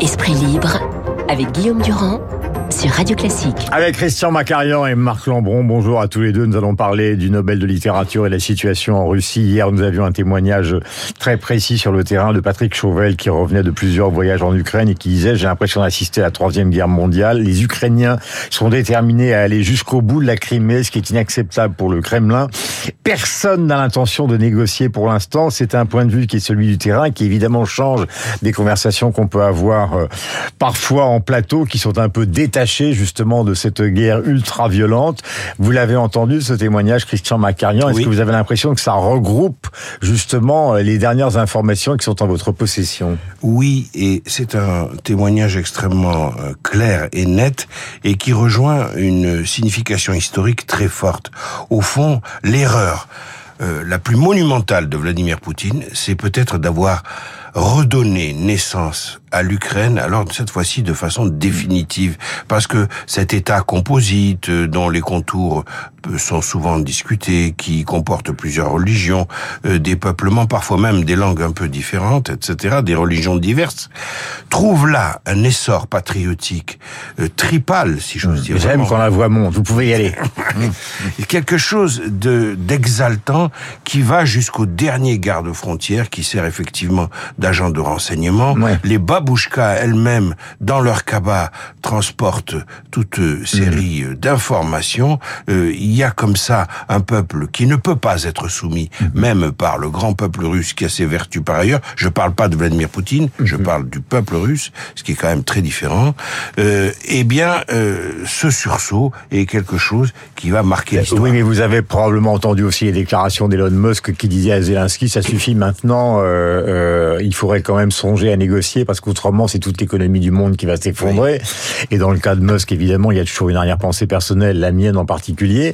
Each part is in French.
Esprit libre avec Guillaume Durand sur Radio Classique. Avec Christian Macarian et Marc Lambron, bonjour à tous les deux. Nous allons parler du Nobel de littérature et la situation en Russie. Hier, nous avions un témoignage très précis sur le terrain de Patrick Chauvel qui revenait de plusieurs voyages en Ukraine et qui disait j'ai l'impression d'assister à la troisième guerre mondiale. Les Ukrainiens sont déterminés à aller jusqu'au bout de la Crimée, ce qui est inacceptable pour le Kremlin. Personne n'a l'intention de négocier pour l'instant. C'est un point de vue qui est celui du terrain, qui évidemment change des conversations qu'on peut avoir euh, parfois en plateau, qui sont un peu justement de cette guerre ultra violente. Vous l'avez entendu ce témoignage, Christian Macarian. Est-ce que vous avez l'impression que ça regroupe justement les dernières informations qui sont en votre possession? Oui, et c'est un témoignage extrêmement euh, clair et net et qui rejoint une signification historique très forte. Au fond, l'erreur euh, la plus monumentale de Vladimir Poutine, c'est peut-être d'avoir redonner naissance à l'Ukraine, alors cette fois-ci de façon définitive, parce que cet État composite, euh, dont les contours euh, sont souvent discutés, qui comporte plusieurs religions, euh, des peuplements, parfois même des langues un peu différentes, etc., des religions diverses, trouve là un essor patriotique tripal, si j'ose dire. J'aime quand la voix monte, vous pouvez y aller. Quelque chose de d'exaltant qui va jusqu'au dernier garde-frontière qui sert effectivement d'agents de renseignement. Les babouchkas elles-mêmes, dans leur cabas, transportent toute série mhm. d'informations. Euh, il y a comme ça un peuple qui ne peut pas être soumis, mhm. même par le grand peuple russe qui a ses vertus par ailleurs. Je parle pas de Vladimir Poutine, je mhm. parle du peuple russe, ce qui est quand même très différent. Euh, eh bien, euh, ce sursaut est quelque chose qui va marquer l'histoire. Oui, mais vous avez probablement entendu aussi les déclarations d'Elon Musk qui disait à Zelensky, ça suffit maintenant, euh, il faudrait quand même songer à négocier parce qu'autrement c'est toute l'économie du monde qui va s'effondrer. Et dans le cas de Musk, évidemment, il y a toujours une arrière-pensée personnelle, la mienne en particulier.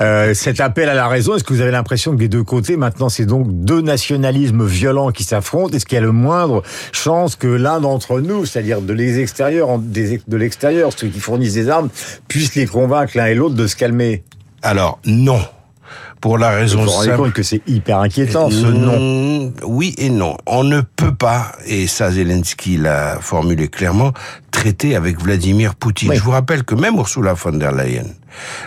Euh, cet appel à la raison, est-ce que vous avez l'impression que des deux côtés, maintenant, c'est donc deux nationalismes violents qui s'affrontent? Est-ce qu'il y a le moindre chance que l'un d'entre nous, c'est-à-dire de les extérieurs, de l'extérieur, ceux qui fournissent des armes, puissent les convaincre l'un et l'autre de se calmer? Alors, non pour la raison vous vous compte que c'est hyper inquiétant ce nom. Mmh, oui et non. On ne peut pas, et ça Zelensky l'a formulé clairement, traiter avec Vladimir Poutine. Je vous rappelle que même Ursula von der Leyen,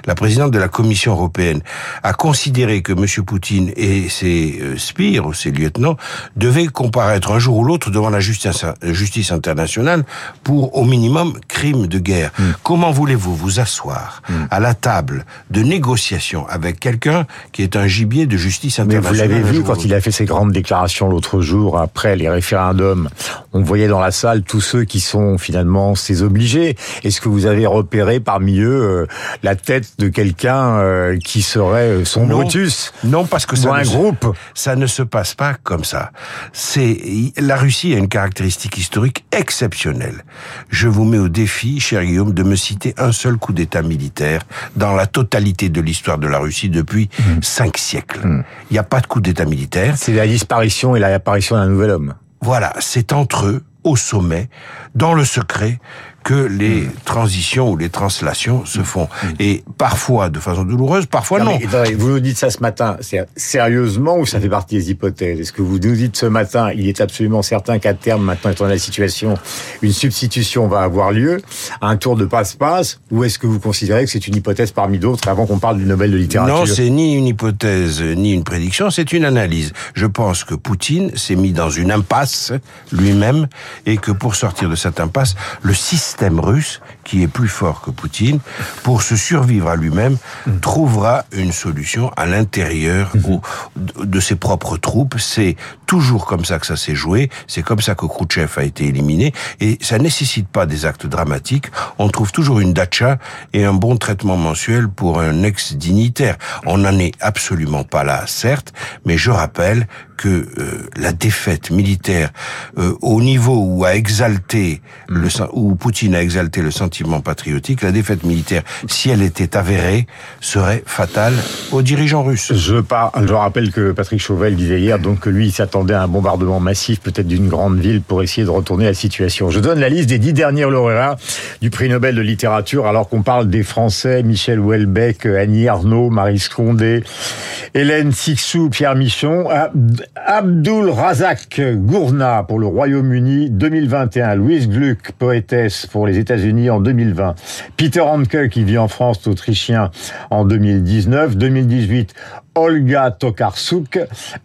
la présidente de la Commission européenne, a considéré que M. Poutine et ses euh, spires ou ses lieutenants devaient comparaître un jour ou l'autre devant la justice, internationale pour, au minimum, crimes de guerre. Hmm. Comment voulez-vous vous asseoir hmm. à la table de négociation avec quelqu'un qui est un gibier de justice internationale Mais vous l'avez vu quand il a fait ses grandes déclarations l'autre jour après les référendums. On voyait dans la salle tous ceux qui sont finalement ses obligés. Est-ce que vous avez repéré parmi eux euh, la tête de quelqu'un euh, qui serait euh, son non, Brutus? Non, parce que ça un groupe. Se, ça ne se passe pas comme ça. C'est la Russie a une caractéristique historique exceptionnelle. Je vous mets au défi, cher Guillaume, de me citer un seul coup d'État militaire dans la totalité de l'histoire de la Russie depuis mmh. cinq siècles. Mmh. Il n'y a pas de coup d'État militaire. C'est la disparition et l'apparition d'un nouvel homme. Voilà, c'est entre eux, au sommet, dans le secret, que les transitions ou les translations se font. Et parfois de façon douloureuse, parfois non. vous nous dites ça ce matin, sérieusement ou ça fait partie des hypothèses? Est-ce que vous nous dites ce matin, il est absolument certain qu'à terme, maintenant étant la situation, une substitution va avoir lieu, un tour de passe-passe, ou est-ce que vous considérez que c'est une hypothèse parmi d'autres avant qu'on parle du Nobel de littérature? Non, c'est ni une hypothèse ni une prédiction, c'est une analyse. Je pense que Poutine s'est mis dans une impasse lui-même et que pour sortir de cette impasse, le système système russe, qui est plus fort que Poutine, pour se survivre à lui-même, trouvera une solution à l'intérieur mm-hmm. de ses propres troupes. C'est toujours comme ça que ça s'est joué. C'est comme ça que Khrouchtchev a été éliminé. Et ça nécessite pas des actes dramatiques. On trouve toujours une datcha et un bon traitement mensuel pour un ex-dignitaire. On n'en est absolument pas là, certes, mais je rappelle que euh, la défaite militaire euh, au niveau où a exalté le où Poutine a exalté le sentiment patriotique. La défaite militaire, si elle était avérée, serait fatale aux dirigeants russes. Je, je rappelle que Patrick Chauvel disait hier donc que lui, s'attendait à un bombardement massif, peut-être d'une grande ville, pour essayer de retourner la situation. Je donne la liste des dix derniers lauréats du prix Nobel de littérature, alors qu'on parle des Français, Michel Houellebecq, Annie Arnaud, Marie Scondé, Hélène Sixou, Pierre Michon, Abdul Razak Gourna pour le Royaume-Uni 2021, Louise Gluck, poétesse pour les États-Unis en 2020, Peter Handke qui vit en France, autrichien en 2019, 2018, Olga Tokarczuk,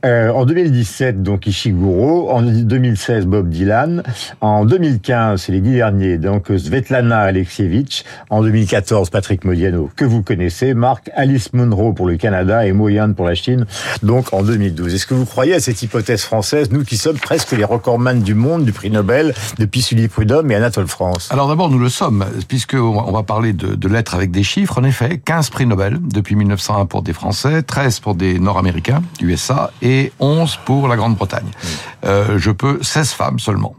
euh, en 2017 donc Ishiguro, en 2016 Bob Dylan, en 2015 c'est les dix donc Svetlana Alexievich, en 2014 Patrick Modiano que vous connaissez, Marc Alice Munro pour le Canada et Moyan pour la Chine donc en 2012. Est-ce que vous croyez à cette hypothèse française, nous qui sommes presque les recordman du monde du prix Nobel depuis Sully Prudhomme et Anatole France? Alors d'abord nous le sommes puisque on va parler de, de lettres avec des chiffres. En effet, 15 prix Nobel depuis 1901 pour des Français, 13 pour des Nord-Américains, USA, et 11 pour la Grande-Bretagne. Euh, je peux 16 femmes seulement.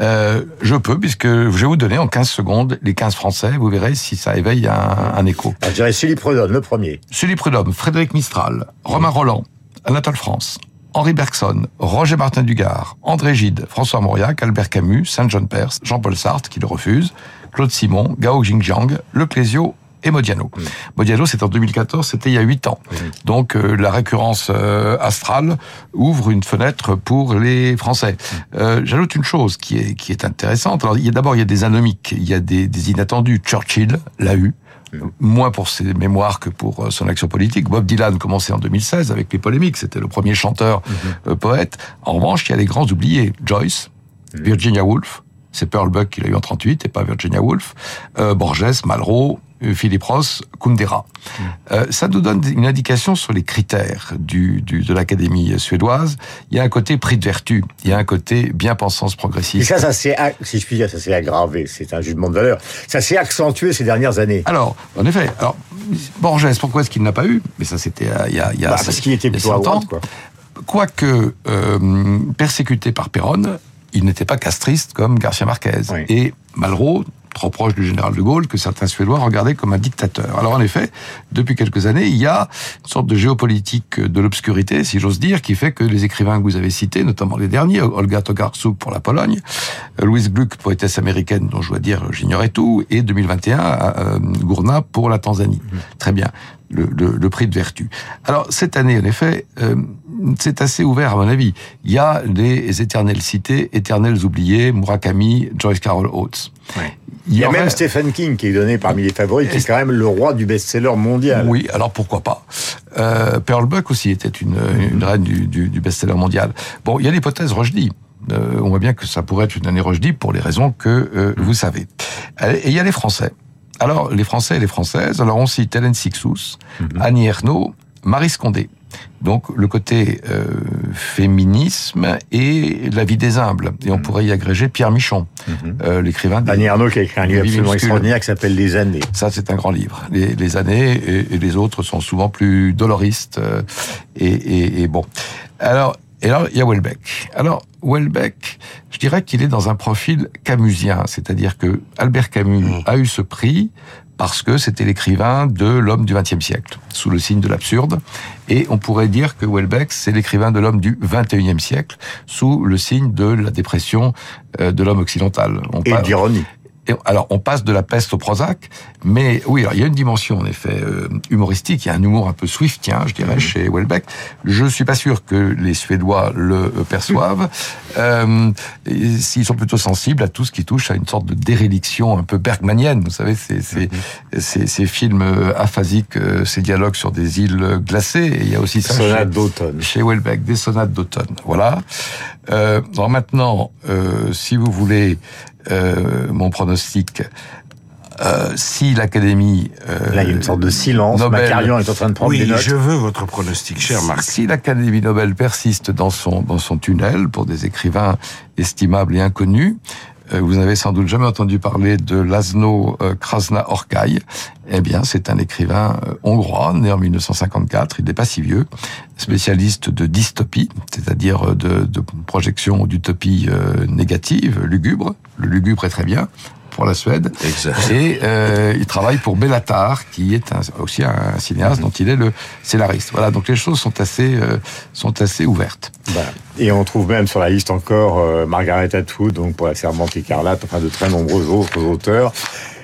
Euh, je peux, puisque je vais vous donner en 15 secondes les 15 Français, vous verrez si ça éveille un, un écho. Ah, je dirais Sully Prudhomme, le premier. Sully Prudhomme, Frédéric Mistral, Romain Roland, Anatole France, Henri Bergson, Roger Martin Dugard, André Gide, François Mauriac, Albert Camus, Saint-John Perse, Jean-Paul Sartre, qui le refuse, Claude Simon, Gao Jingjiang, Le Clésio et Modiano. Mmh. Modiano, c'est en 2014, c'était il y a 8 ans. Mmh. Donc euh, la récurrence euh, astrale ouvre une fenêtre pour les Français. Mmh. Euh, J'ajoute une chose qui est, qui est intéressante. Alors, il y a d'abord, il y a des anomiques, il y a des, des inattendus. Churchill l'a eu, moins pour ses mémoires que pour son action politique. Bob Dylan commençait en 2016 avec les polémiques, c'était le premier chanteur mmh. poète. En revanche, il y a les grands oubliés. Joyce, Virginia Woolf, c'est Pearl Buck qui l'a eu en 38 et pas Virginia Woolf, euh, Borges, Malraux, Philippe Ross, Kundera. Mm. Euh, ça nous donne une indication sur les critères du, du de l'Académie suédoise. Il y a un côté prix de vertu, il y a un côté bien-pensance progressiste. Et ça, ça s'est, si je puis dire, ça s'est aggravé. C'est un jugement de valeur. Ça s'est accentué ces dernières années. Alors, en effet. Alors, Borges, pourquoi est-ce qu'il n'a pas eu? Mais ça, c'était il y a, il y a bah, parce qu'il était plutôt à droite, quoi. Quoique euh, persécuté par Péronne, il n'était pas castriste comme Garcia Marquez. Oui. Et Malraux, trop proche du général de Gaulle, que certains Suédois regardaient comme un dictateur. Alors en effet, depuis quelques années, il y a une sorte de géopolitique de l'obscurité, si j'ose dire, qui fait que les écrivains que vous avez cités, notamment les derniers, Olga Tokarczuk pour la Pologne, Louise Gluck, poétesse américaine dont je dois dire j'ignorais tout, et 2021, euh, Gourna pour la Tanzanie. Mmh. Très bien. Le, le, le, prix de vertu. Alors cette année, en effet, euh, c'est assez ouvert à mon avis. Il y a les éternelles cités, éternelles oubliées, Murakami, Joyce Carol Oates. Il, y, a même Stephen King qui est donné parmi les favoris, qui est quand même le roi du best-seller mondial. Oui, alors pourquoi pas. Euh, Pearl Buck aussi était une, une reine du, du, du best-seller mondial. Bon, il y a l'hypothèse Rochdy. Euh, on voit bien que ça pourrait être une année Rochdy pour les raisons que euh, vous savez. Et il y a les Français. Alors, les Français et les Françaises, alors on cite Hélène Sixous, mm -hmm. Annie Ernaux, Marie Scondé. Donc le côté euh, féminisme et la vie des humbles. Et on mmh. pourrait y agréger Pierre Michon, mmh. euh, l'écrivain. Annie Arnaud qui a écrit un livre absolument extraordinaire qui s'appelle Les années. Ça c'est un grand livre. Les, les années et, et, les autres sont souvent plus doloristes. Euh, et, et, et, bon. Alors, et alors il y a Welbeck. Alors Welbeck, je dirais qu'il est dans un profil camusien, c'est-à-dire que Albert Camus mmh. a eu ce prix parce que c'était l'écrivain de l'homme du XXe siècle, sous le signe de l'absurde. Et on pourrait dire que Welbeck, c'est l'écrivain de l'homme du XXIe siècle, sous le signe de la dépression euh, de l'homme occidental. On Et d'ironie alors, on passe de la peste au Prozac, mais oui, alors il y a une dimension en effet euh, humoristique, il y a un humour un peu swiftien, je dirais, mmh. chez Welbeck. Je suis pas sûr que les Suédois le perçoivent. Euh, S'ils sont plutôt sensibles à tout ce qui touche à une sorte de déréliction un peu bergmanienne, vous savez, ces, ces, mmh. ces, ces films aphasiques, euh, ces dialogues sur des îles glacées. Et il y a aussi ça sonates d'automne chez Welbeck, des sonates d'automne. Voilà. Euh, alors maintenant, euh, si vous voulez euh, mon pronostic. Euh, si l'Académie... Euh, Là, il y a une sorte de silence. Nobel, Macarion est en train de prendre oui, des notes. je veux votre pronostic, cher Marc. Si l'Académie Nobel persiste dans son, dans son tunnel pour des écrivains estimables et inconnus, vous n'avez sans doute jamais entendu parler de Laszlo euh, Krasna Orkai. Eh bien, c'est un écrivain euh, hongrois, né en 1954. Il n'est pas si vieux, spécialiste de dystopie, c'est-à-dire de projection d'utopie négative, lugubre. Le lugubre est très bien pour la Suède. Exact. Et euh, il travaille pour Bellatar, qui est un- aussi un cinéaste dont il est le scénariste. Voilà, donc les choses sont assez, euh, sont assez ouvertes. Voilà. Et on trouve même sur la liste encore euh, Margaret Atwood, donc pour la Servante écarlate, enfin de très nombreux autres auteurs.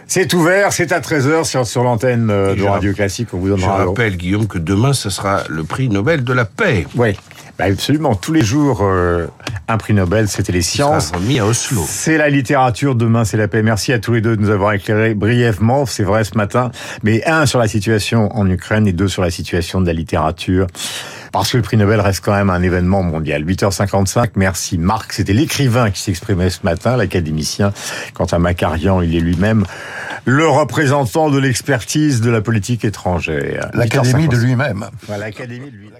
C'est ouvert, c'est à 13h sur, sur l'antenne de je Radio Classique. On vous Je donnera rappelle, Guillaume, que demain, ce sera le prix Nobel de la paix. Oui, bah absolument. Tous les jours, euh, un prix Nobel, c'était les sciences. remis à Oslo. C'est la littérature, demain c'est la paix. Merci à tous les deux de nous avoir éclairé brièvement, c'est vrai ce matin, mais un sur la situation en Ukraine et deux sur la situation de la littérature. Parce que le prix Nobel reste quand même un événement mondial. 8h55, merci Marc. C'était l'écrivain qui s'exprimait ce matin, l'académicien. Quant à Macarian, il est lui-même le représentant de l'expertise de la politique étrangère. L'académie de 8h55. lui-même. Voilà, l'académie de lui.